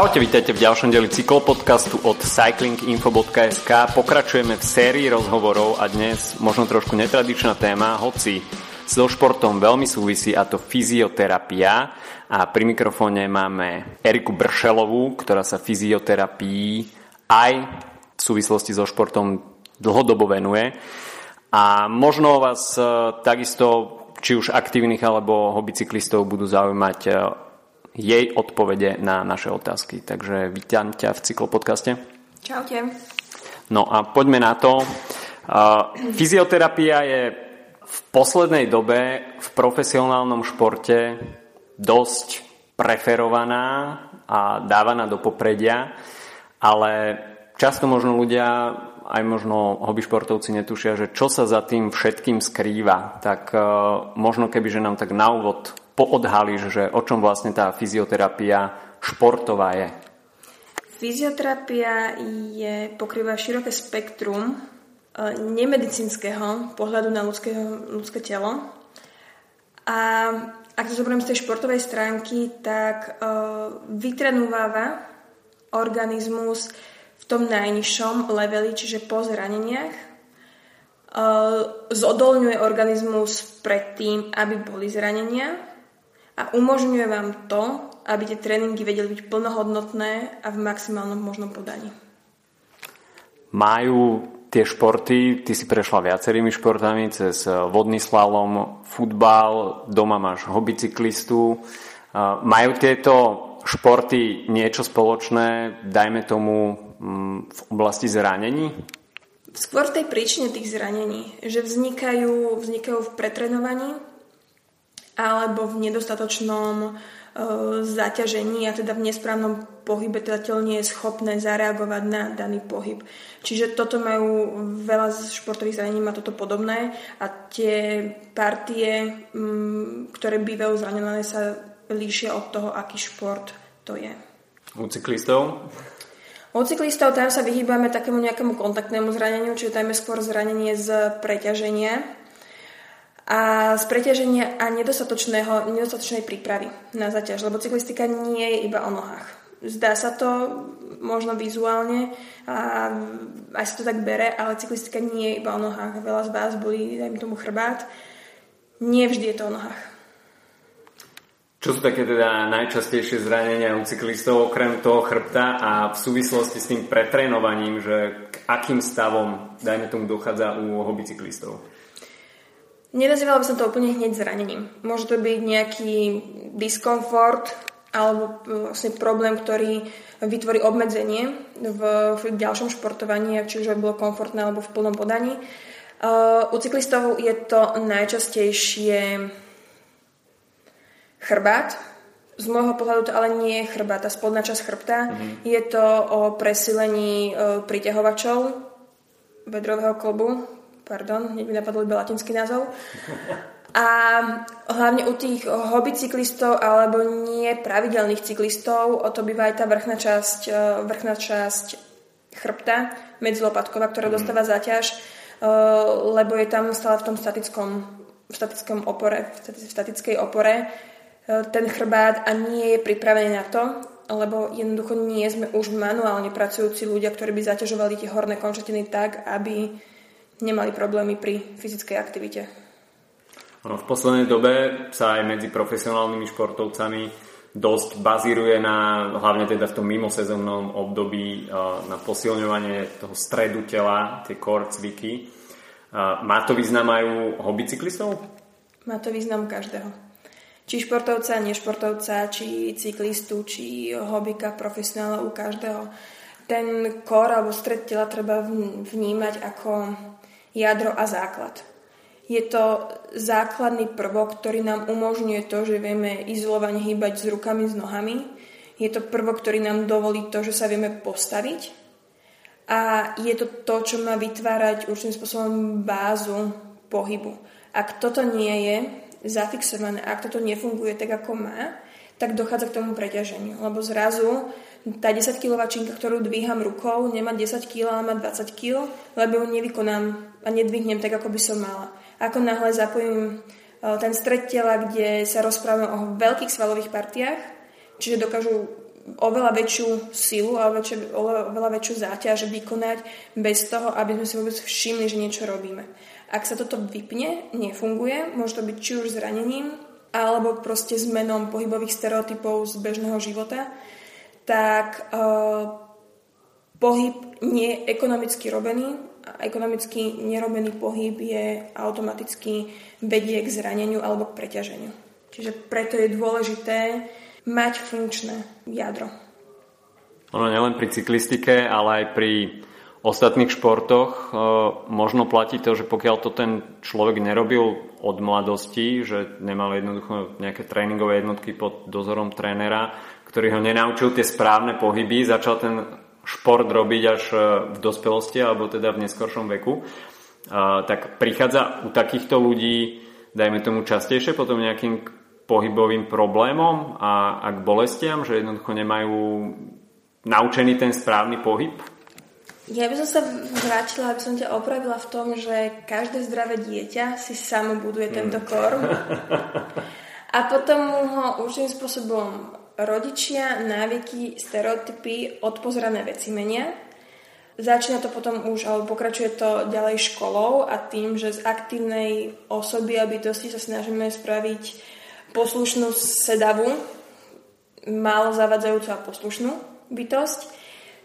Čaute, vítajte v ďalšom deli cyklopodcastu od cyclinginfo.sk. Pokračujeme v sérii rozhovorov a dnes možno trošku netradičná téma, hoci so športom veľmi súvisí a to fyzioterapia. A pri mikrofóne máme Eriku Bršelovú, ktorá sa fyzioterapii aj v súvislosti so športom dlhodobo venuje. A možno vás e, takisto či už aktívnych alebo hobbycyklistov budú zaujímať e, jej odpovede na naše otázky. Takže vítam ťa v cyklopodcaste. Čaute. No a poďme na to. Fyzioterapia je v poslednej dobe v profesionálnom športe dosť preferovaná a dávaná do popredia, ale často možno ľudia, aj možno hobby športovci netušia, že čo sa za tým všetkým skrýva. Tak možno keby, že nám tak na úvod poodhalíš, že o čom vlastne tá fyzioterapia športová je? Fyzioterapia je, pokrýva široké spektrum e, nemedicínskeho pohľadu na ľudské, ľudské telo. A ak to zoberiem z tej športovej stránky, tak uh, vytrenúváva organizmus v tom najnižšom leveli, čiže po zraneniach. Uh, zodolňuje organizmus pred tým, aby boli zranenia a umožňuje vám to, aby tie tréningy vedeli byť plnohodnotné a v maximálnom možnom podaní. Majú tie športy, ty si prešla viacerými športami, cez vodný slalom, futbal, doma máš hobbycyklistu. Majú tieto športy niečo spoločné, dajme tomu, mm, v oblasti zranení? Skôr tej príčine tých zranení, že vznikajú, vznikajú v pretrenovaní, alebo v nedostatočnom e, zaťažení a teda v nesprávnom pohybe teda telo nie je schopné zareagovať na daný pohyb. Čiže toto majú veľa športových zranení, má toto podobné a tie partie, m, ktoré bývajú zranené, sa líšia od toho, aký šport to je. U cyklistov? U cyklistov tam sa vyhýbame takému nejakému kontaktnému zraneniu, čiže tam je skôr zranenie z preťaženia, a z preťaženia a nedostatočného, nedostatočnej prípravy na zaťaž, lebo cyklistika nie je iba o nohách. Zdá sa to možno vizuálne a aj sa to tak bere, ale cyklistika nie je iba o nohách. Veľa z vás boli, dajme tomu, chrbát. Nie vždy je to o nohách. Čo sú také teda najčastejšie zranenia u cyklistov okrem toho chrbta a v súvislosti s tým pretrénovaním, že k akým stavom, dajme tomu, dochádza u hobbycyklistov? Nenazývala by som to úplne hneď zranením. Môže to byť nejaký diskomfort alebo vlastne problém, ktorý vytvorí obmedzenie v, v ďalšom športovaní, či už bolo komfortné alebo v plnom podaní. Uh, u cyklistov je to najčastejšie chrbát. Z môjho pohľadu to ale nie je chrbát, tá spodná časť chrbta. Mm-hmm. Je to o presilení uh, priťahovačov bedrového klobu, pardon, hneď mi napadol iba latinský názov. A hlavne u tých hobby cyklistov alebo nie pravidelných cyklistov, o to býva aj tá vrchná časť, e, vrchná časť chrbta medzilopatková, ktorá mm. dostáva záťaž, e, lebo je tam stále v tom statickom, v statickom opore, v statickej opore e, ten chrbát a nie je pripravený na to, lebo jednoducho nie sme už manuálne pracujúci ľudia, ktorí by zaťažovali tie horné končatiny tak, aby nemali problémy pri fyzickej aktivite. v poslednej dobe sa aj medzi profesionálnymi športovcami dosť bazíruje na, hlavne teda v tom mimosezónnom období, na posilňovanie toho stredu tela, tie core cviky. Má to význam aj u hobbycyklistov? Má to význam každého. Či športovca, nešportovca, či cyklistu, či hobbyka, profesionála, u každého. Ten core alebo stred tela treba vnímať ako jadro a základ. Je to základný prvok, ktorý nám umožňuje to, že vieme izolovane hýbať s rukami, s nohami. Je to prvok, ktorý nám dovolí to, že sa vieme postaviť. A je to to, čo má vytvárať určitým spôsobom bázu pohybu. Ak toto nie je zafixované, ak toto nefunguje tak, ako má, tak dochádza k tomu preťaženiu. Lebo zrazu tá 10 kg činka, ktorú dvíham rukou, nemá 10 kg, ale má 20 kg, lebo ju nevykonám a nedvihnem tak, ako by som mala. Ako náhle zapojím e, ten stred tela, kde sa rozprávame o veľkých svalových partiách, čiže dokážu oveľa väčšiu silu a väčšie, oveľa väčšiu záťaž vykonať bez toho, aby sme si vôbec všimli, že niečo robíme. Ak sa toto vypne, nefunguje, môže to byť či už zranením, alebo proste zmenom pohybových stereotypov z bežného života, tak uh, pohyb nie je ekonomicky robený ekonomicky nerobený pohyb je automaticky vedie k zraneniu alebo k preťaženiu. Čiže preto je dôležité mať funkčné jadro. Ono nielen pri cyklistike, ale aj pri ostatných športoch e, možno platí to, že pokiaľ to ten človek nerobil od mladosti, že nemal jednoducho nejaké tréningové jednotky pod dozorom trénera, ktorý ho nenaučil tie správne pohyby, začal ten šport robiť až e, v dospelosti alebo teda v neskoršom veku, tak prichádza u takýchto ľudí, dajme tomu častejšie, potom nejakým pohybovým problémom a, a k bolestiam, že jednoducho nemajú naučený ten správny pohyb? Ja by som sa vrátila, aby som ťa opravila v tom, že každé zdravé dieťa si samo buduje tento korm a potom ho určitým spôsobom rodičia, návyky, stereotypy, odpozrané veci menia. Začína to potom už, alebo pokračuje to ďalej školou a tým, že z aktívnej osoby a bytosti sa snažíme spraviť poslušnú sedavu, málo zavadzajúcu a poslušnú bytosť,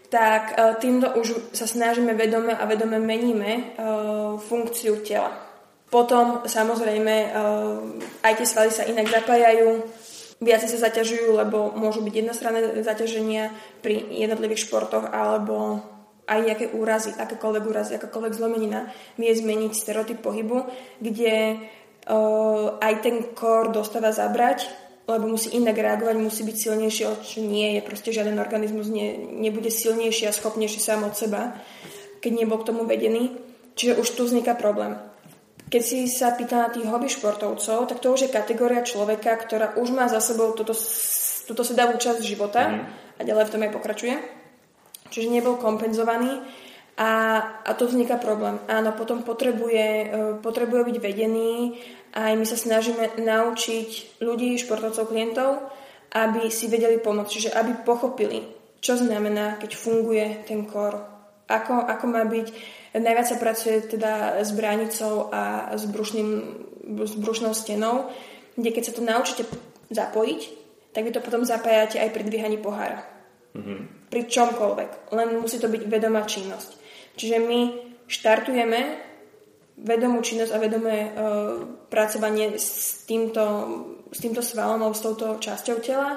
tak e, týmto už sa snažíme vedome a vedome meníme e, funkciu tela. Potom samozrejme e, aj tie svaly sa inak zapájajú, viac sa zaťažujú, lebo môžu byť jednostranné zaťaženia pri jednotlivých športoch alebo aj nejaké úrazy, akékoľvek úrazy, akákoľvek zlomenina vie zmeniť stereotyp pohybu, kde uh, aj ten kor dostáva zabrať lebo musí inak reagovať, musí byť silnejší, čo nie je. Proste žiaden organizmus nie, nebude silnejší a schopnejší sám od seba, keď nebol k tomu vedený. Čiže už tu vzniká problém. Keď si sa pýta na tých hobby športovcov, tak to už je kategória človeka, ktorá už má za sebou toto, túto sedavú časť života mm. a ďalej v tom aj pokračuje. Čiže nebol kompenzovaný a, a tu vzniká problém. Áno, potom potrebuje, e, potrebuje byť vedený aj my sa snažíme naučiť ľudí, športovcov, klientov, aby si vedeli pomôcť, čiže aby pochopili, čo znamená, keď funguje ten kor, ako, ako má byť. Najviac sa pracuje teda s bránicou a s, brušným, s brušnou stenou, kde keď sa to naučíte zapojiť, tak vy to potom zapájate aj pri dvíhaní pohára. Mm-hmm. Pri čomkoľvek. Len musí to byť vedomá činnosť. Čiže my štartujeme vedomú činnosť a vedomé uh, pracovanie s týmto, s týmto svalom alebo s touto časťou tela.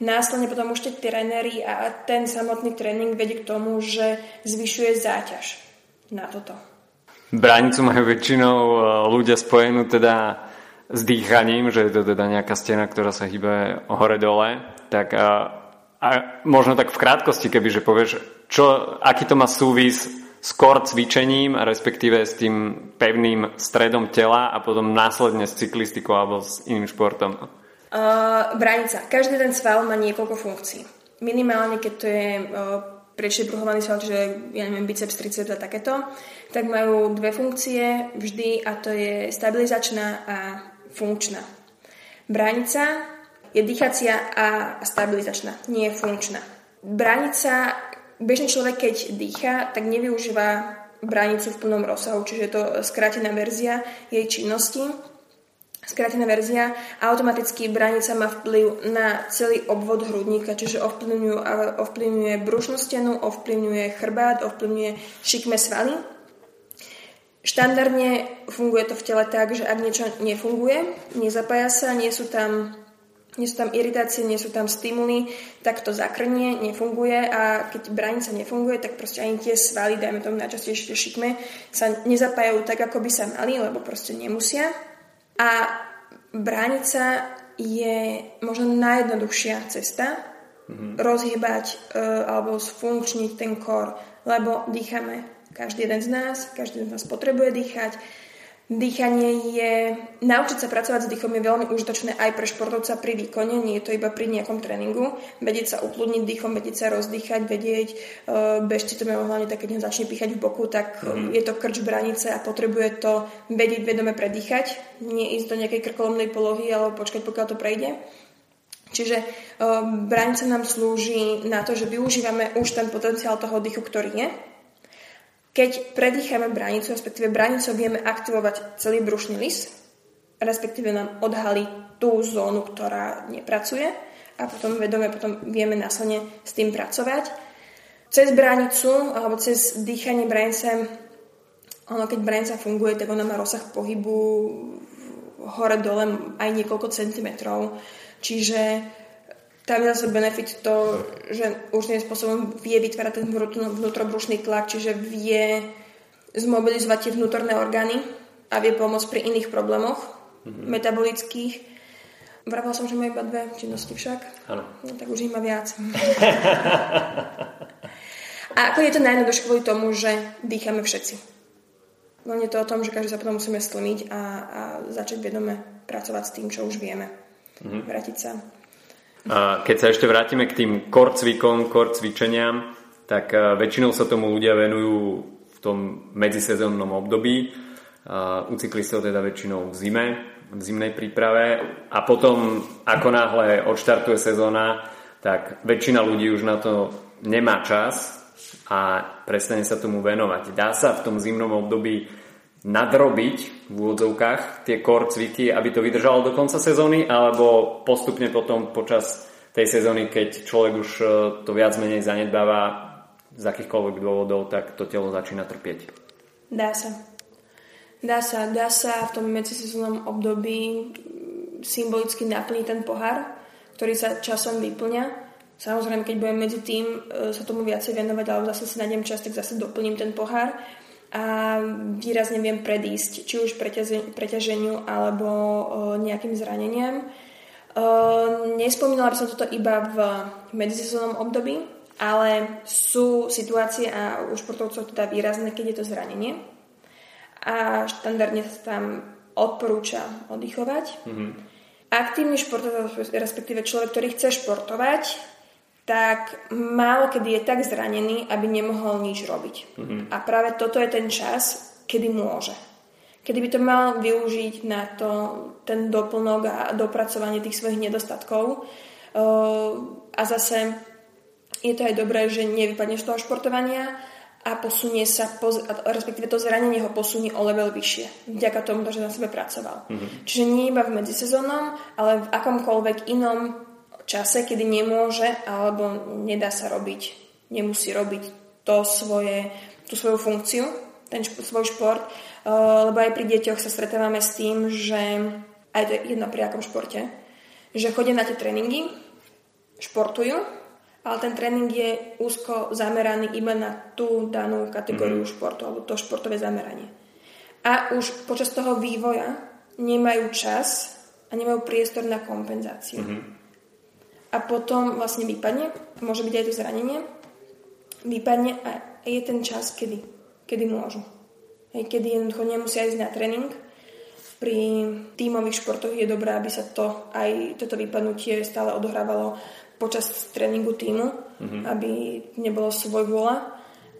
Následne potom už tie tréneri a ten samotný tréning vedie k tomu, že zvyšuje záťaž na toto. Bránicu majú väčšinou e, ľudia spojenú teda s dýchaním, že je to teda nejaká stena, ktorá sa hýbe hore-dole. Tak a, a možno tak v krátkosti, keby že povieš, čo, aký to má súvis skôr cvičením, respektíve s tým pevným stredom tela a potom následne s cyklistikou alebo s iným športom? Uh, bránica. Každý ten sval má niekoľko funkcií. Minimálne, keď to je uh, prečne bruhovaný sval, čiže ja neviem, biceps, triceps a takéto, tak majú dve funkcie vždy a to je stabilizačná a funkčná. Bránica je dýchacia a stabilizačná, nie je funkčná. Bránica bežný človek, keď dýcha, tak nevyužíva bránicu v plnom rozsahu, čiže je to skrátená verzia jej činnosti. Skrátená verzia automaticky bránica má vplyv na celý obvod hrudníka, čiže ovplyvňuje brušnú stenu, ovplyvňuje chrbát, ovplyvňuje šikme svaly. Štandardne funguje to v tele tak, že ak niečo nefunguje, nezapája sa, nie sú tam nie sú tam iritácie, nie sú tam stimuly, tak to zakrnie, nefunguje a keď branica nefunguje, tak proste ani tie svaly, dajme tomu najčastejšie šikme, sa nezapájajú tak, ako by sa mali, lebo proste nemusia. A bránica je možno najjednoduchšia cesta mm-hmm. rozhýbať e, alebo sfunkčniť ten kor, lebo dýchame. Každý jeden z nás, každý z nás potrebuje dýchať, Dýchanie je... Naučiť sa pracovať s dýchom je veľmi užitočné aj pre športovca pri výkone, nie je to iba pri nejakom tréningu. Vedieť sa upludniť dýchom, vedieť sa rozdýchať, vedieť, uh, bežte to majú hlavne tak, keď začne píchať v boku, tak mm. je to krč branice a potrebuje to vedieť vedome predýchať, nie ísť do nejakej krkolomnej polohy alebo počkať, pokiaľ to prejde. Čiže uh, bránica nám slúži na to, že využívame už ten potenciál toho oddychu, ktorý je. Keď predýchame bránicu, respektíve bránicou vieme aktivovať celý brušný lis, respektíve nám odhalí tú zónu, ktorá nepracuje a potom vedome potom vieme následne s tým pracovať. Cez bránicu alebo cez dýchanie bránice, ono keď bránica funguje, tak ona má rozsah pohybu hore-dole aj niekoľko centimetrov. Čiže tam je zase benefit to, že určitým spôsobom vie vytvárať ten vnútrobrušný tlak, čiže vie zmobilizovať tie vnútorné orgány a vie pomôcť pri iných problémoch mm-hmm. metabolických. Vravala som, že má iba dve činnosti však. Áno. No, tak už ich má viac. a ako je to najjednoduchšie kvôli tomu, že dýchame všetci. Je to o tom, že každý sa potom musíme stlmiť a, a začať vedome pracovať s tým, čo už vieme. Mm-hmm. Vrátiť sa. A keď sa ešte vrátime k tým core cvikom, tak e, väčšinou sa tomu ľudia venujú v tom medzisezónnom období. A u cyklistov teda väčšinou v zime, v zimnej príprave. A potom, ako náhle odštartuje sezóna, tak väčšina ľudí už na to nemá čas a prestane sa tomu venovať. Dá sa v tom zimnom období nadrobiť v úvodzovkách tie core cviky, aby to vydržalo do konca sezóny, alebo postupne potom počas tej sezóny, keď človek už e, to viac menej zanedbáva z akýchkoľvek dôvodov, tak to telo začína trpieť. Dá sa. Dá sa, dá sa v tom medzisezónnom období symbolicky naplniť ten pohár, ktorý sa časom vyplňa Samozrejme, keď budem medzi tým e, sa tomu viacej venovať, alebo zase si nájdem čas, tak zase doplním ten pohár a výrazne viem predísť, či už preťaženiu alebo nejakým zraneniam. Nespomínala by som toto iba v medzisezónnom období, ale sú situácie a u športovcov teda výrazné, keď je to zranenie. A štandardne sa tam odporúča oddychovať. Mm-hmm. Aktívny športovec, respektíve človek, ktorý chce športovať, tak málo kedy je tak zranený, aby nemohol nič robiť. Mm-hmm. A práve toto je ten čas, kedy môže. Kedy by to mal využiť na to, ten doplnok a dopracovanie tých svojich nedostatkov. A zase je to aj dobré, že nevypadne z toho športovania a posunie sa, respektíve to zranenie ho posunie o level vyššie. Vďaka tomu, že na sebe pracoval. Mm-hmm. Čiže nie iba v medzisezónom, ale v akomkoľvek inom čase, kedy nemôže alebo nedá sa robiť, nemusí robiť to svoje, tú svoju funkciu, ten svoj šport, uh, lebo aj pri deťoch sa stretávame s tým, že aj to je jedno pri akom športe, že chodia na tie tréningy, športujú, ale ten tréning je úzko zameraný iba na tú danú kategóriu mm. športu alebo to športové zameranie. A už počas toho vývoja nemajú čas a nemajú priestor na kompenzáciu. Mm-hmm a potom vlastne vypadne, môže byť aj to zranenie, vypadne a je ten čas, kedy, kedy môžu. Hej, kedy jednoducho nemusia ísť na tréning. Pri tímových športoch je dobré, aby sa to aj toto vypadnutie stále odohrávalo počas tréningu týmu, mm-hmm. aby nebolo svoj vola,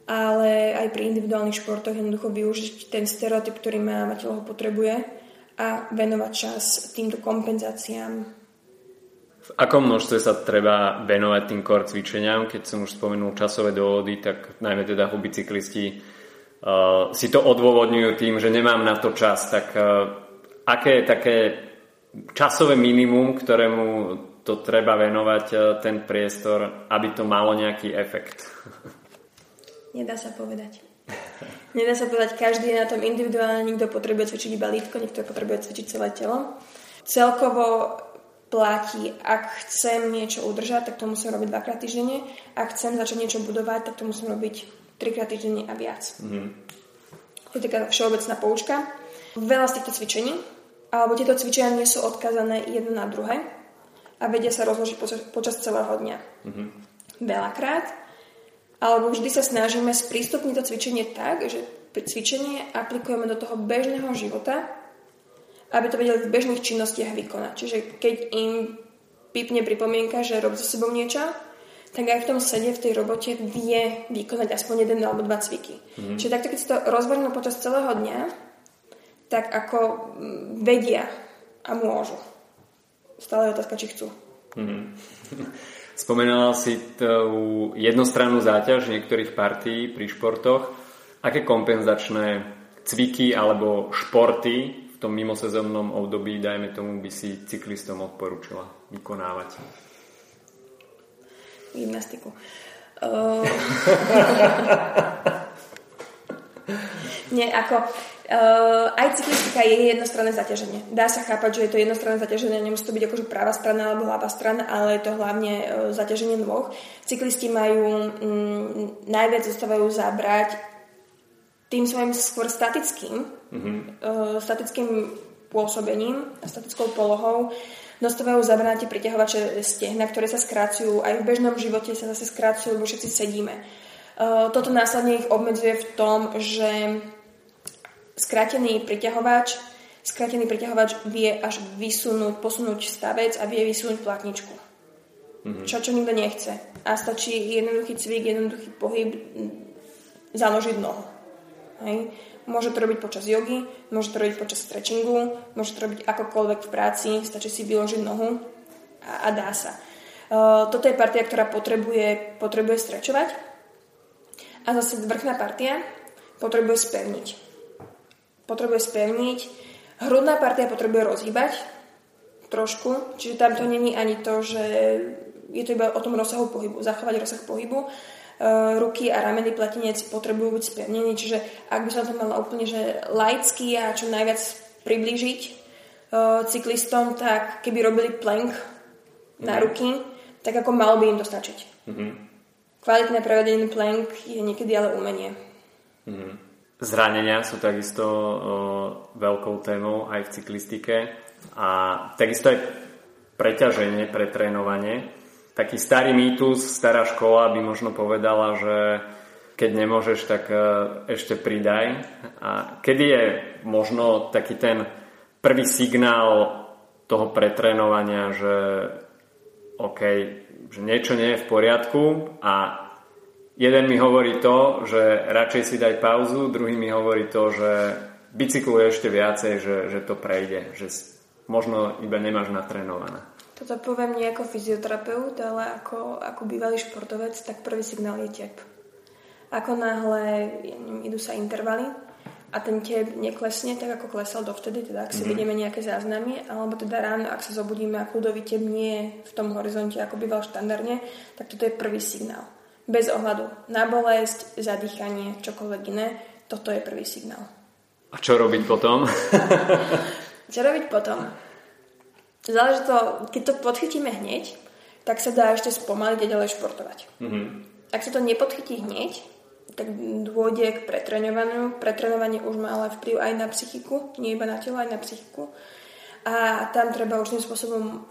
ale aj pri individuálnych športoch jednoducho využiť ten stereotyp, ktorý má telo ho potrebuje a venovať čas týmto kompenzáciám v akom množstve sa treba venovať tým core cvičeniam? Keď som už spomenul časové dôvody, tak najmä teda hobby cyklisti uh, si to odôvodňujú tým, že nemám na to čas. Tak uh, aké je také časové minimum, ktorému to treba venovať uh, ten priestor, aby to malo nejaký efekt? Nedá sa povedať. Nedá sa povedať, každý je na tom individuálne, niekto potrebuje cvičiť iba lítko, niekto potrebuje cvičiť celé telo. Celkovo platí, ak chcem niečo udržať, tak to musím robiť dvakrát týždenne. Ak chcem začať niečo budovať, tak to musím robiť trikrát týždenne a viac. Mm-hmm. To je taká všeobecná poučka. Veľa z týchto cvičení, alebo tieto cvičenia nie sú odkazané jedno na druhé a vedia sa rozložiť počas, počas celého dňa. Mm-hmm. Veľakrát. Alebo vždy sa snažíme sprístupniť to cvičenie tak, že cvičenie aplikujeme do toho bežného života aby to vedeli v bežných činnostiach vykonať. Čiže keď im pipne pripomienka, že rob so sebou niečo, tak aj v tom sede, v tej robote vie vykonať aspoň jeden alebo dva cviky. Mm-hmm. Čiže takto, keď si to rozvrhnú počas celého dňa, tak ako vedia a môžu. Stále je otázka, či chcú. Mm-hmm. Spomenala si tú jednostrannú záťaž niektorých partí pri športoch. Aké kompenzačné cviky alebo športy tom mimosezónnom období, dajme tomu, by si cyklistom odporúčila vykonávať? Gymnastiku. Uh... Nie, ako uh, aj cyklistika je jednostranné zaťaženie. Dá sa chápať, že je to jednostranné zaťaženie, nemusí to byť akože práva strana alebo ľavá strana, ale je to hlavne uh, zaťaženie nôh. Cyklisti majú um, najviac zostávajú zabrať tým svojim skôr statickým, mm-hmm. uh, statickým pôsobením a statickou polohou dostávajú zabrať tie priťahovače stehna, ktoré sa skrácujú. Aj v bežnom živote sa zase skrácujú, lebo všetci sedíme. Uh, toto následne ich obmedzuje v tom, že skrátený priťahovač, skrátený priťahovač vie až vysunúť, posunúť stavec a vie vysunúť platničku. Mm-hmm. Čo, čo nikto nechce. A stačí jednoduchý cvik, jednoduchý pohyb, založiť nohu. Hej. Môže to robiť počas jogy, môže to robiť počas stretchingu, môže to robiť akokoľvek v práci, stačí si vyložiť nohu a, a dá sa. Uh, toto je partia, ktorá potrebuje, potrebuje strečovať a zase vrchná partia potrebuje spevniť potrebuje spevniť. Hrudná partia potrebuje rozhýbať trošku, čiže tam to není ani to, že je to iba o tom rozsahu pohybu, zachovať rozsah pohybu. E, ruky a rameny platinec potrebujú byť spevnení, čiže ak by som to mala úplne že laicky a čo najviac priblížiť e, cyklistom, tak keby robili plank na mhm. ruky, tak ako malo by im to stačiť. Mm-hmm. Kvalitné prevedený plank je niekedy ale umenie. Mm-hmm. Zranenia sú takisto o, veľkou témou aj v cyklistike a takisto aj preťaženie, pretrénovanie. Taký starý mýtus, stará škola by možno povedala, že keď nemôžeš, tak e, ešte pridaj. A kedy je možno taký ten prvý signál toho pretrénovania, že OK, že niečo nie je v poriadku a jeden mi hovorí to, že radšej si daj pauzu, druhý mi hovorí to, že bicykluje ešte viacej, že, že to prejde, že možno iba nemáš natrénované. Toto poviem nie ako fyzioterapeut, ale ako, ako bývalý športovec, tak prvý signál je tep. Ako náhle idú sa intervaly a ten tep neklesne tak, ako klesal dovtedy, teda ak si mm-hmm. vidíme nejaké záznamy, alebo teda ráno, ak sa zobudíme a kľudový tep nie je v tom horizonte, ako býval štandardne, tak toto je prvý signál. Bez ohľadu na bolesť, zadýchanie, čokoľvek iné, toto je prvý signál. A čo robiť potom? čo robiť potom? Záleží to, keď to podchytíme hneď, tak sa dá ešte spomaliť a ďalej športovať. Mm-hmm. Ak sa to nepodchytí hneď, tak dôjde k pretrenovaniu. Pretrenovanie už má ale vplyv aj na psychiku, nie iba na telo, aj na psychiku. A tam treba už tým spôsobom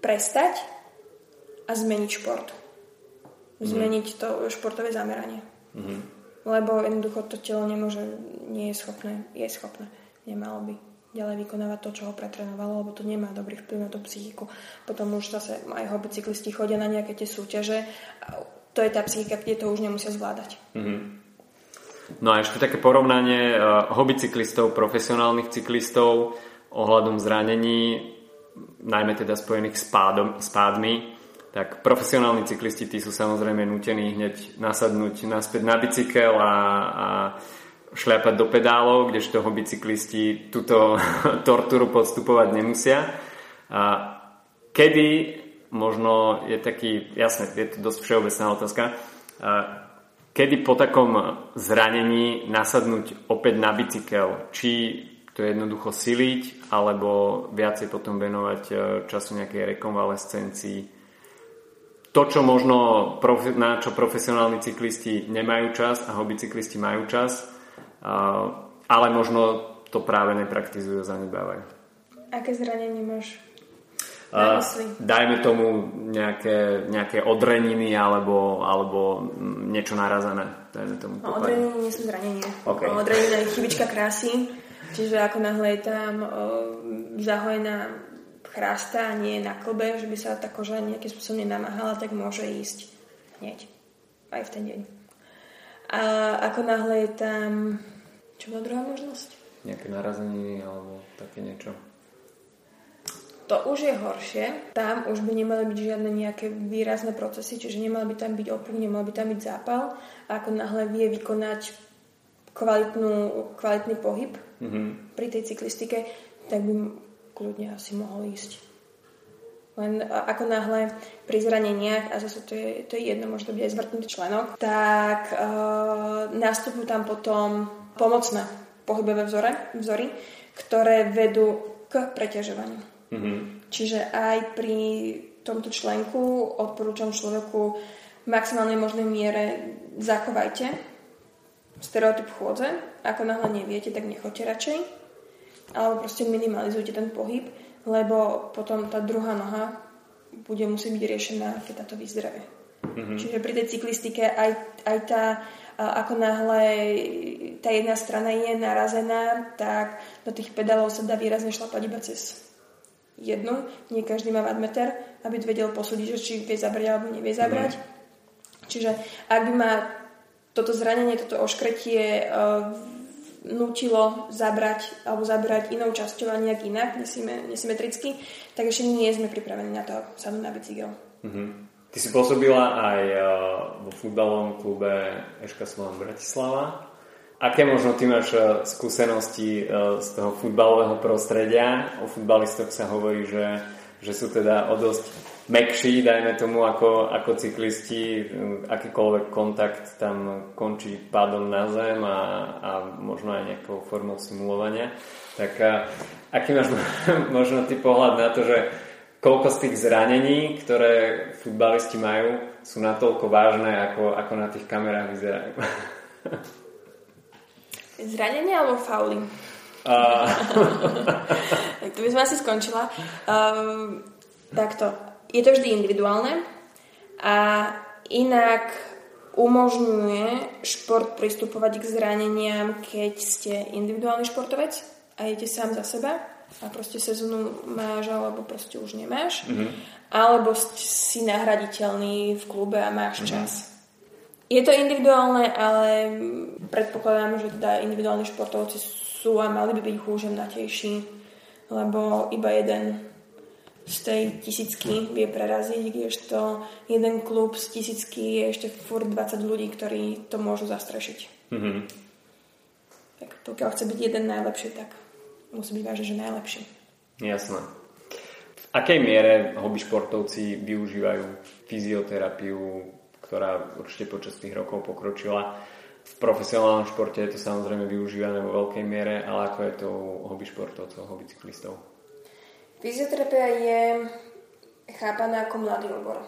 prestať a zmeniť šport zmeniť to športové zameranie. Mm-hmm. Lebo jednoducho to telo nemôže, nie je schopné, je schopné, nemalo by ďalej vykonávať to, čo ho pretrenovalo, lebo to nemá dobrý vplyv na tú psychiku. Potom už zase aj hobby cyklisti chodia na nejaké tie súťaže to je tá psychika, kde to už nemusia zvládať. Mm-hmm. No a ešte také porovnanie uh, hobby cyklistov, profesionálnych cyklistov ohľadom zranení, najmä teda spojených s, pádom, s pádmi tak profesionálni cyklisti tí sú samozrejme nutení hneď nasadnúť naspäť na bicykel a, a šľapať do pedálov, kdežto toho bicyklisti túto tortúru podstupovať nemusia. A kedy možno je taký, jasné, je to dosť všeobecná otázka, a kedy po takom zranení nasadnúť opäť na bicykel, či to je jednoducho siliť, alebo viacej potom venovať e, času nejakej rekonvalescencii, to, čo možno na čo profesionálni cyklisti nemajú čas a hobby cyklisti majú čas, ale možno to práve nepraktizujú, zanedbávajú. Aké zranenie máš? Uh, dajme tomu nejaké, nejaké odreniny alebo, alebo niečo narazené. Dajme tomu no, odreniny nie sú zranenie. Okay. Odrenina je chybička krásy, čiže ako náhle je tam uh, zahojená chrásta a nie je na klbe, že by sa tá koža nejakým spôsobom nenamáhala, tak môže ísť hneď. Aj v ten deň. A ako náhle je tam... Čo bola druhá možnosť? Nejaké narazenie alebo také niečo. to už je horšie. Tam už by nemali byť žiadne nejaké výrazné procesy, čiže nemal by tam byť opuch, nemal by tam byť zápal. A ako náhle vie vykonať kvalitnú, kvalitný pohyb mm-hmm. pri tej cyklistike, tak by kľudne asi mohol ísť. Len ako náhle pri zraneniach, a zase to je, to je jedno, môže to byť aj zvrtnutý členok, tak e, nastupujú tam potom pomocné pohybové vzore, vzory, ktoré vedú k preťažovaniu. Mm-hmm. Čiže aj pri tomto členku odporúčam človeku v maximálnej možnej miere zachovajte stereotyp chôdze. Ako náhle neviete, tak nechoďte radšej. Alebo proste minimalizujte ten pohyb lebo potom tá druhá noha bude musieť byť riešená, keď táto vyzdravie. Mm-hmm. Čiže pri tej cyklistike aj, aj tá, ako náhle tá jedna strana je narazená, tak do tých pedálov sa dá výrazne šlapať iba cez jednu. Nie každý má wattmeter, aby vedel posúdiť, že či vie zabrať alebo nevie zabrať. Mm-hmm. Čiže ak by ma toto zranenie, toto oškretie nutilo zabrať alebo zabrať inou časťou a nejak inak, nesymetricky, tak ešte nie sme pripravení na to sadnúť na bicykel. Mm-hmm. Ty si pôsobila aj uh, vo futbalovom klube Eška Slovan Bratislava. Aké možno ty máš uh, skúsenosti uh, z toho futbalového prostredia? O futbalistoch sa hovorí, že, že sú teda o dosť mekší, dajme tomu, ako, ako cyklisti, akýkoľvek kontakt tam končí pádom na zem a, a možno aj nejakou formou simulovania. Tak a, aký máš možno ty pohľad na to, že koľko z tých zranení, ktoré futbalisti majú, sú natoľko vážne, ako, ako na tých kamerách vyzerajú? Zranenia alebo fauly? Uh... tak to by som asi skončila. Um, takto je to vždy individuálne a inak umožňuje šport pristupovať k zraneniam, keď ste individuálny športovec a idete sám za seba a proste sezónu máš alebo proste už nemáš. Mm-hmm. Alebo si nahraditeľný v klube a máš mm-hmm. čas. Je to individuálne, ale predpokladám, že teda individuálni športovci sú a mali by byť húžemnatejší, lebo iba jeden z tej tisícky vie preraziť, kdežto jeden klub z tisícky je ešte furt 20 ľudí, ktorí to môžu zastrešiť. Mm-hmm. Tak pokiaľ chce byť jeden najlepší, tak musí byť vážne, že najlepší. Jasné. V akej miere hobby športovci využívajú fyzioterapiu, ktorá určite počas tých rokov pokročila? V profesionálnom športe je to samozrejme využívané vo veľkej miere, ale ako je to u hobby športovcov, hobby cyklistov? Fyzioterapia je chápaná ako mladý obor,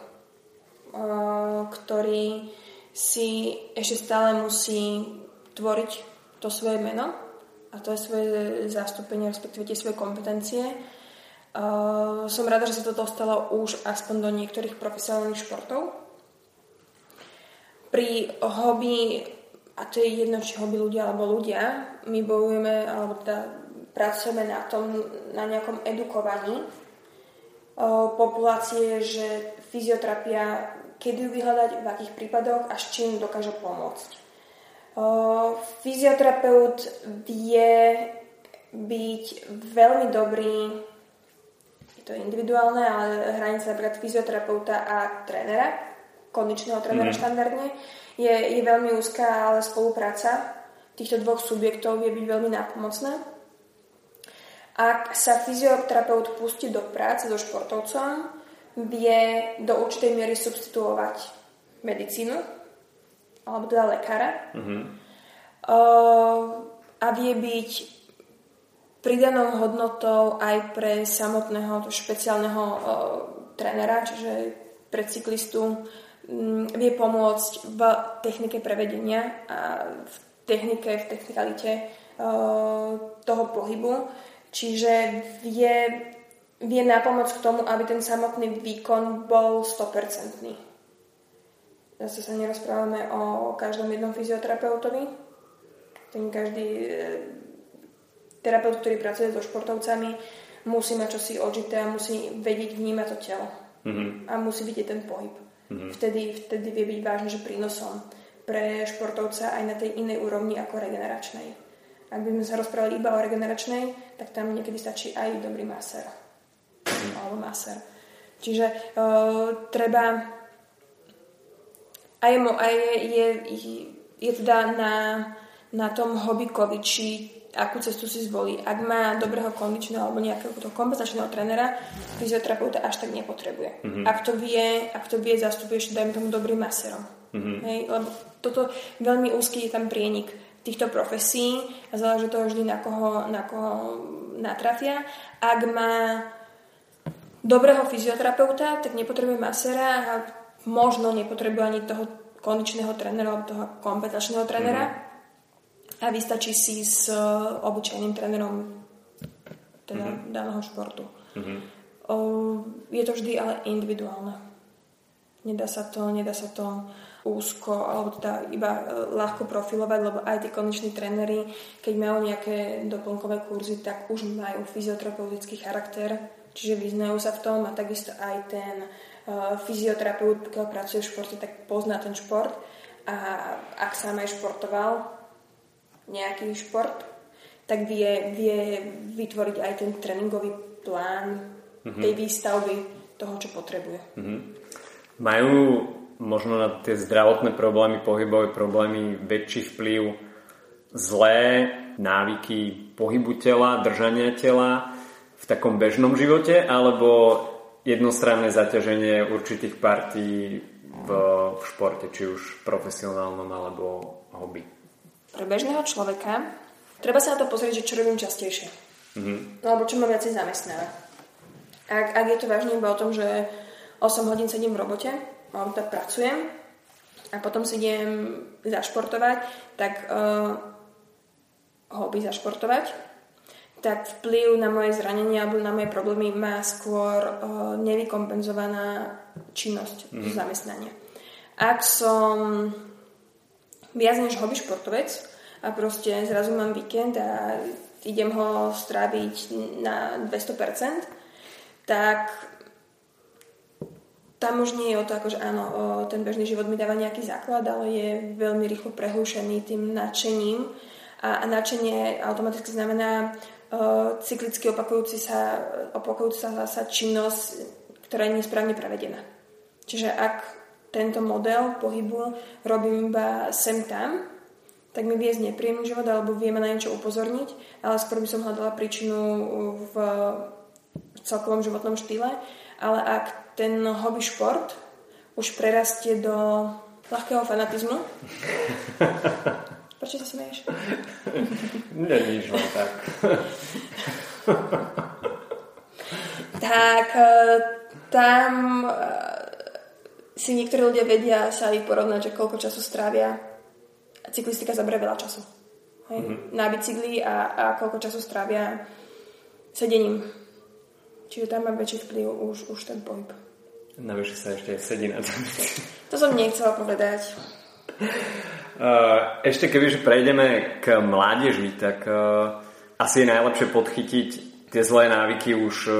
ktorý si ešte stále musí tvoriť to svoje meno a to je svoje zastúpenie, respektíve tie svoje kompetencie. Som rada, že sa to dostalo už aspoň do niektorých profesionálnych športov. Pri hobby, a to je jedno, či hobby ľudia alebo ľudia, my bojujeme, alebo teda pracujeme na tom, na nejakom edukovaní populácie, že fyzioterapia, kedy ju vyhľadať, v akých prípadoch a s čím dokáže pomôcť. Fyzioterapeut vie byť veľmi dobrý, je to individuálne, ale hranica napríklad fyzioterapeuta a trénera, kondičného trénera mm. štandardne, je, je veľmi úzká, ale spolupráca týchto dvoch subjektov vie byť veľmi nápomocná. Ak sa fyzioterapeut pustí do práce so športovcom, vie do určitej miery substituovať medicínu, alebo teda lekára. Mm-hmm. Uh, a vie byť pridanou hodnotou aj pre samotného špeciálneho uh, trénera, čiže pre cyklistu um, vie pomôcť v technike prevedenia a v technike, v technikalite uh, toho pohybu Čiže vie, vie napomôcť k tomu, aby ten samotný výkon bol 100%. Zase sa nerozprávame o každom jednom fyzioterapeutovi. Ten každý e, terapeut, ktorý pracuje so športovcami, musí mať čosi odžité a musí vedieť vnímať to telo. Mm-hmm. A musí vidieť ten pohyb. Mm-hmm. Vtedy, vtedy vie byť vážne, že prínosom pre športovca aj na tej inej úrovni ako regeneračnej. Ak by sme sa rozprávali iba o regeneračnej, tak tam niekedy stačí aj dobrý maser. mm. alebo masér. Čiže uh, treba aj, mo, aj je, je, je teda na, na tom hobbykovi, či akú cestu si zvolí. Ak má dobrého kondičného alebo nejakého kompenzačného trénera, fyzioterapeuta až tak nepotrebuje. Mm-hmm. Ak to vie, ak to vie, zastupuješ, dajme tomu dobrým maserom. Mm-hmm. Hej, lebo toto veľmi úzky je tam prienik týchto profesí a záleží to vždy na koho, na koho natrafia. Ak má dobrého fyzioterapeuta, tak nepotrebuje masera a možno nepotrebuje ani toho kondičného trénera alebo toho kompetenčného trénera. Mm-hmm a vystačí si s e, obyčajným trénerom teda mm-hmm. daného športu. Mm-hmm. O, je to vždy ale individuálne. Nedá sa to, nedá sa to úzko, alebo teda iba e, ľahko profilovať, lebo aj tí koneční tréneri, keď majú nejaké doplnkové kurzy, tak už majú fyzioterapeutický charakter, čiže vyznajú sa v tom a takisto aj ten fyzioterapeut, pokiaľ pracuje v športe, tak pozná ten šport a ak sám aj športoval, nejaký šport, tak vie, vie vytvoriť aj ten tréningový plán mm-hmm. tej výstavby toho, čo potrebuje. Mm-hmm. Majú možno na tie zdravotné problémy, pohybové problémy väčší vplyv zlé návyky pohybu tela, držania tela v takom bežnom živote, alebo jednostranné zaťaženie určitých partí v, v športe, či už profesionálnom alebo hobby? pre bežného človeka treba sa na to pozrieť, že čo robím častejšie. Mm-hmm. No, alebo čo ma viacej zamestnáva. Ak, ak je to vážne iba o tom, že 8 hodín sedím v robote, alebo tak pracujem a potom si idem zašportovať, tak uh, hobby zašportovať, tak vplyv na moje zranenie alebo na moje problémy má skôr uh, nevykompenzovaná činnosť mm. zamestnania. Ak som viac než hobby športovec a proste zrazu mám víkend a idem ho stráviť na 200%, tak tam už nie je o to, akože áno, ten bežný život mi dáva nejaký základ, ale je veľmi rýchlo prehúšený tým nadšením a, a nadšenie automaticky znamená cyklicky opakujúci sa, opakujúca sa činnosť, ktorá je nesprávne prevedená. Čiže ak tento model pohybu robím iba sem tam, tak mi vie nepríjemný život alebo vieme na niečo upozorniť, ale skôr by som hľadala príčinu v celkovom životnom štýle. Ale ak ten hobby šport už prerastie do ľahkého fanatizmu, Prečo sa smieš? Nie, nič, tak. tak eh, tam eh, si niektorí ľudia vedia sa ich porovnať, že koľko času strávia. Cyklistika zabere veľa času. Hej? Mm-hmm. Na bicykli a, a koľko času strávia sedením. Čiže tam má väčší vplyv už, už ten pohyb. Navyše sa ešte sedí na tom. To som nechcela povedať. Uh, ešte kebyže prejdeme k mládeži, tak uh, asi je najlepšie podchytiť tie zlé návyky už uh,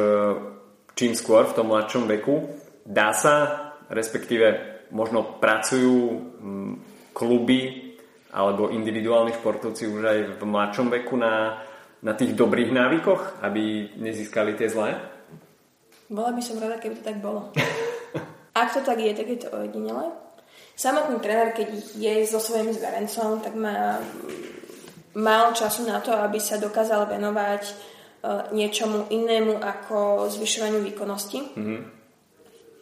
čím skôr v tom mladšom veku. Dá sa respektíve možno pracujú mm, kluby alebo individuálni športovci už aj v mladšom veku na, na tých dobrých návykoch, aby nezískali tie zlé? Bola by som rada, keby to tak bolo. Ak to tak je, tak je to ojedinele. Samotný tréner, keď je so svojím zverencom, tak má málo času na to, aby sa dokázal venovať e, niečomu inému ako zvyšovaniu výkonnosti. Mm-hmm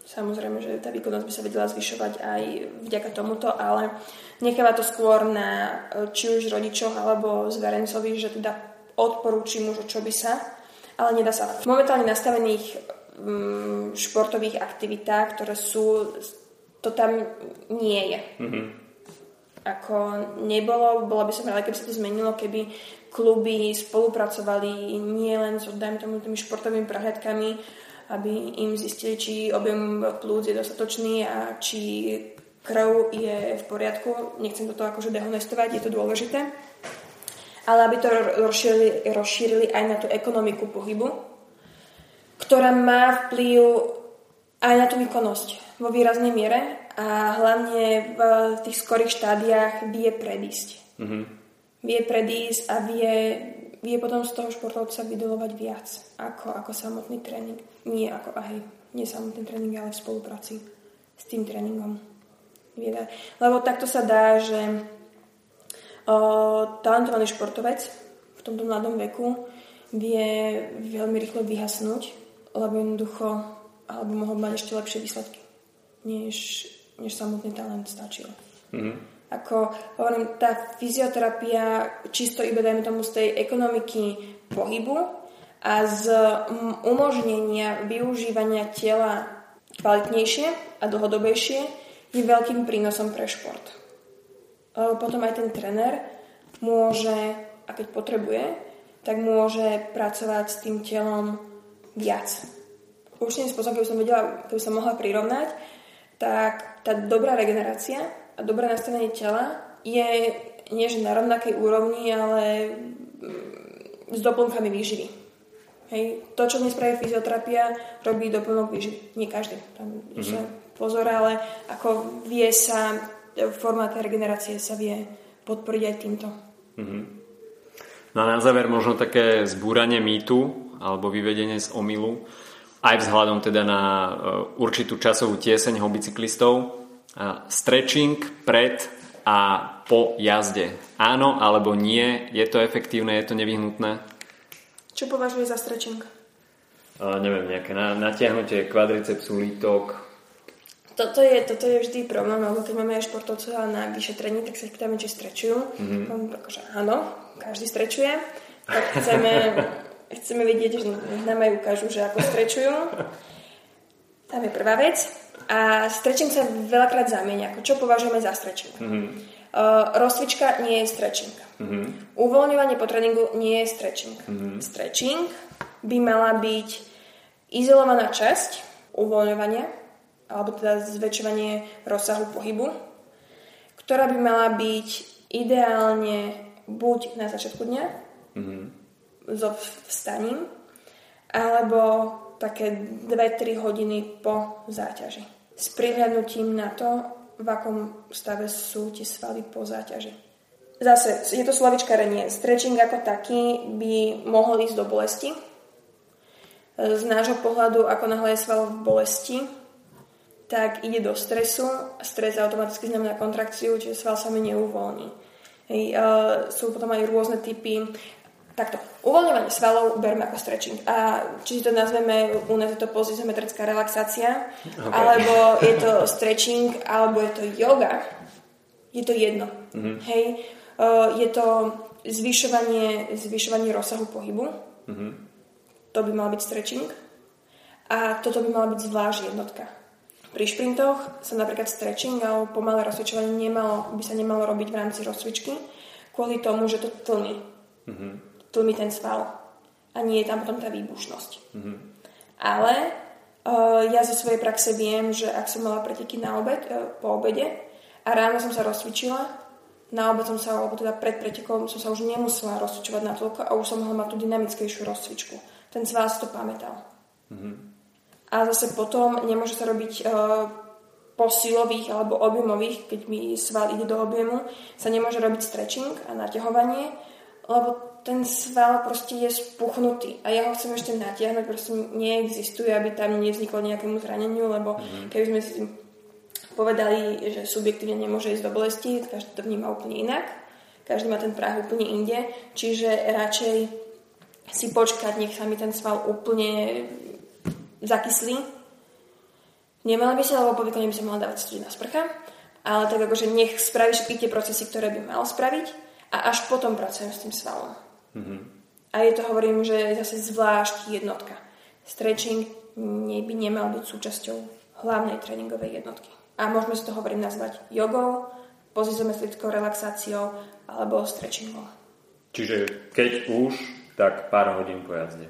Samozrejme, že tá výkonnosť by sa vedela zvyšovať aj vďaka tomuto, ale necháva to skôr na či už rodičoch alebo zverencovi, že teda odporúči mu, čo by sa, ale nedá sa. V momentálne nastavených mm, športových aktivitách, ktoré sú, to tam nie je. Mm-hmm. Ako nebolo, bola by som rada, keby sa to zmenilo, keby kluby spolupracovali nie len so, dajme tomu, tými športovými prehľadkami, aby im zistili, či objem plúc je dostatočný a či krv je v poriadku. Nechcem toto akože dehonestovať, je to dôležité. Ale aby to rozšírili, rozšírili aj na tú ekonomiku pohybu, ktorá má vplyv aj na tú výkonnosť vo výraznej miere a hlavne v tých skorých štádiách vie predísť. Mm-hmm. Vie predísť a vie vie potom z toho športovca vydolovať viac ako, ako samotný tréning. Nie ako, aj, nie samotný tréning, ale v spolupráci s tým tréningom. Lebo takto sa dá, že o, talentovaný športovec v tomto mladom veku vie veľmi rýchlo vyhasnúť, lebo jednoducho alebo mohol mať ešte lepšie výsledky, než, než samotný talent stačil. Mm-hmm. Ako hovorím, tá fyzioterapia čisto iba dajme tomu z tej ekonomiky pohybu a z umožnenia využívania tela kvalitnejšie a dlhodobejšie je veľkým prínosom pre šport. Potom aj ten tréner môže, a keď potrebuje, tak môže pracovať s tým telom viac. Určitým spôsobom, keby som vedela, keby som mohla prirovnať, tak tá dobrá regenerácia a dobré nastavenie tela je nie že na rovnakej úrovni, ale mm, s doplnkami výživy. Hej. To, čo dnes spraví fyzioterapia, robí doplnok výživy. Nie každý. Tam mm-hmm. pozor, ale ako vie sa, forma tej regenerácie sa vie podporiť aj týmto. Mm-hmm. No a na záver možno také zbúranie mýtu alebo vyvedenie z omilu aj vzhľadom teda na e, určitú časovú tieseň hobicyklistov. E, stretching pred a po jazde. Áno alebo nie? Je to efektívne? Je to nevyhnutné? Čo považuje za stretching? Uh, neviem, nejaké natiahnutie kvadricepsu, lítok, toto je, toto je vždy problém, lebo keď máme aj športovcov na vyšetrení, tak sa ich pýtame, či strečujú. Mm-hmm. Akože áno, každý strečuje. Tak chceme, chceme vidieť, že nám aj ukážu, že ako strečujú. Tam je prvá vec. A stretching sa veľakrát zamieňa. Ako čo považujeme za stretching? Mm-hmm. Uh, rozcvička nie je stretching. Mm-hmm. Uvoľňovanie po tréningu nie je stretching. Mm-hmm. Stretching by mala byť izolovaná časť uvoľňovania alebo teda zväčšovanie rozsahu pohybu, ktorá by mala byť ideálne buď na začiatku dňa mm-hmm. So vstaním, alebo také 2-3 hodiny po záťaži. S prihľadnutím na to, v akom stave sú tie svaly po záťaži. Zase, je to slovičkarenie. Stretching ako taký by mohol ísť do bolesti. Z nášho pohľadu, ako náhle je sval v bolesti, tak ide do stresu stres automaticky znamená kontrakciu, čiže sval sa mi neuvoľní. Hej, uh, sú potom aj rôzne typy Takto, uvoľňovanie svalov berme ako stretching. A či si to nazveme, u nás je to pozizometrická relaxácia, okay. alebo je to stretching, alebo je to yoga, je to jedno. Mm-hmm. Hej, uh, je to zvyšovanie, zvyšovanie rozsahu pohybu. Mm-hmm. To by mal byť stretching. A toto by mala byť zvlášť jednotka. Pri šprintoch sa napríklad stretching alebo pomalé rozcvičovanie nemalo, by sa nemalo robiť v rámci rozcvičky kvôli tomu, že to tlmi. Mm-hmm. Tlmi ten sval. A nie je tam potom tá výbušnosť. Mm-hmm. Ale uh, ja zo svojej praxe viem, že ak som mala preteky na obed, uh, po obede a ráno som sa rozcvičila, na obed som sa, alebo teda pred pretekom som sa už nemusela rozcvičovať na toľko a už som mohla mať tú dynamickejšiu rozcvičku. Ten sval si to pamätal. Mm-hmm. A zase potom nemôže sa robiť uh, posilových alebo objemových, keď mi sval ide do objemu, sa nemôže robiť stretching a naťahovanie, lebo ten sval proste je spuchnutý a ja ho chcem ešte natiahnuť, proste neexistuje, aby tam nevzniklo nejakému zraneniu, lebo mm-hmm. keby sme si povedali, že subjektívne nemôže ísť do bolesti, každý to vníma úplne inak, každý má ten práh úplne inde, čiže radšej si počkať, nech sa mi ten sval úplne zakyslí. Nemala by sa, lebo po výkone by sa mala dávať studená sprcha, ale tak akože nech spraví všetky tie procesy, ktoré by mal spraviť a až potom pracujem s tým svalom. Mm-hmm. A je to, hovorím, že je zase zvlášť jednotka. Stretching nie by nemal byť súčasťou hlavnej tréningovej jednotky. A môžeme si to, hovorím, nazvať jogou, pozizometlickou relaxáciou alebo stretchingom. Čiže keď už, tak pár hodín po jazde.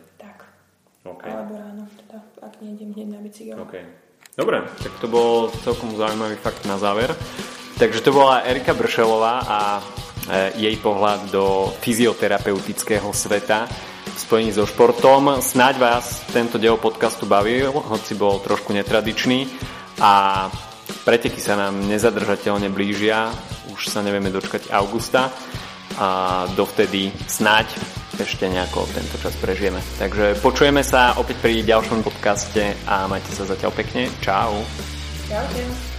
Okay. Alebo ráno, teda, ak nejdem hneď na bicykel. Okay. Dobre, tak to bol celkom zaujímavý fakt na záver. Takže to bola Erika Bršelová a jej pohľad do fyzioterapeutického sveta v spojení so športom. Snaď vás tento diel podcastu bavil, hoci bol trošku netradičný a preteky sa nám nezadržateľne blížia, už sa nevieme dočkať augusta a dovtedy snaď ešte nejako tento čas prežijeme. Takže počujeme sa opäť pri ďalšom podcaste a majte sa zatiaľ pekne. Čau. Čaute.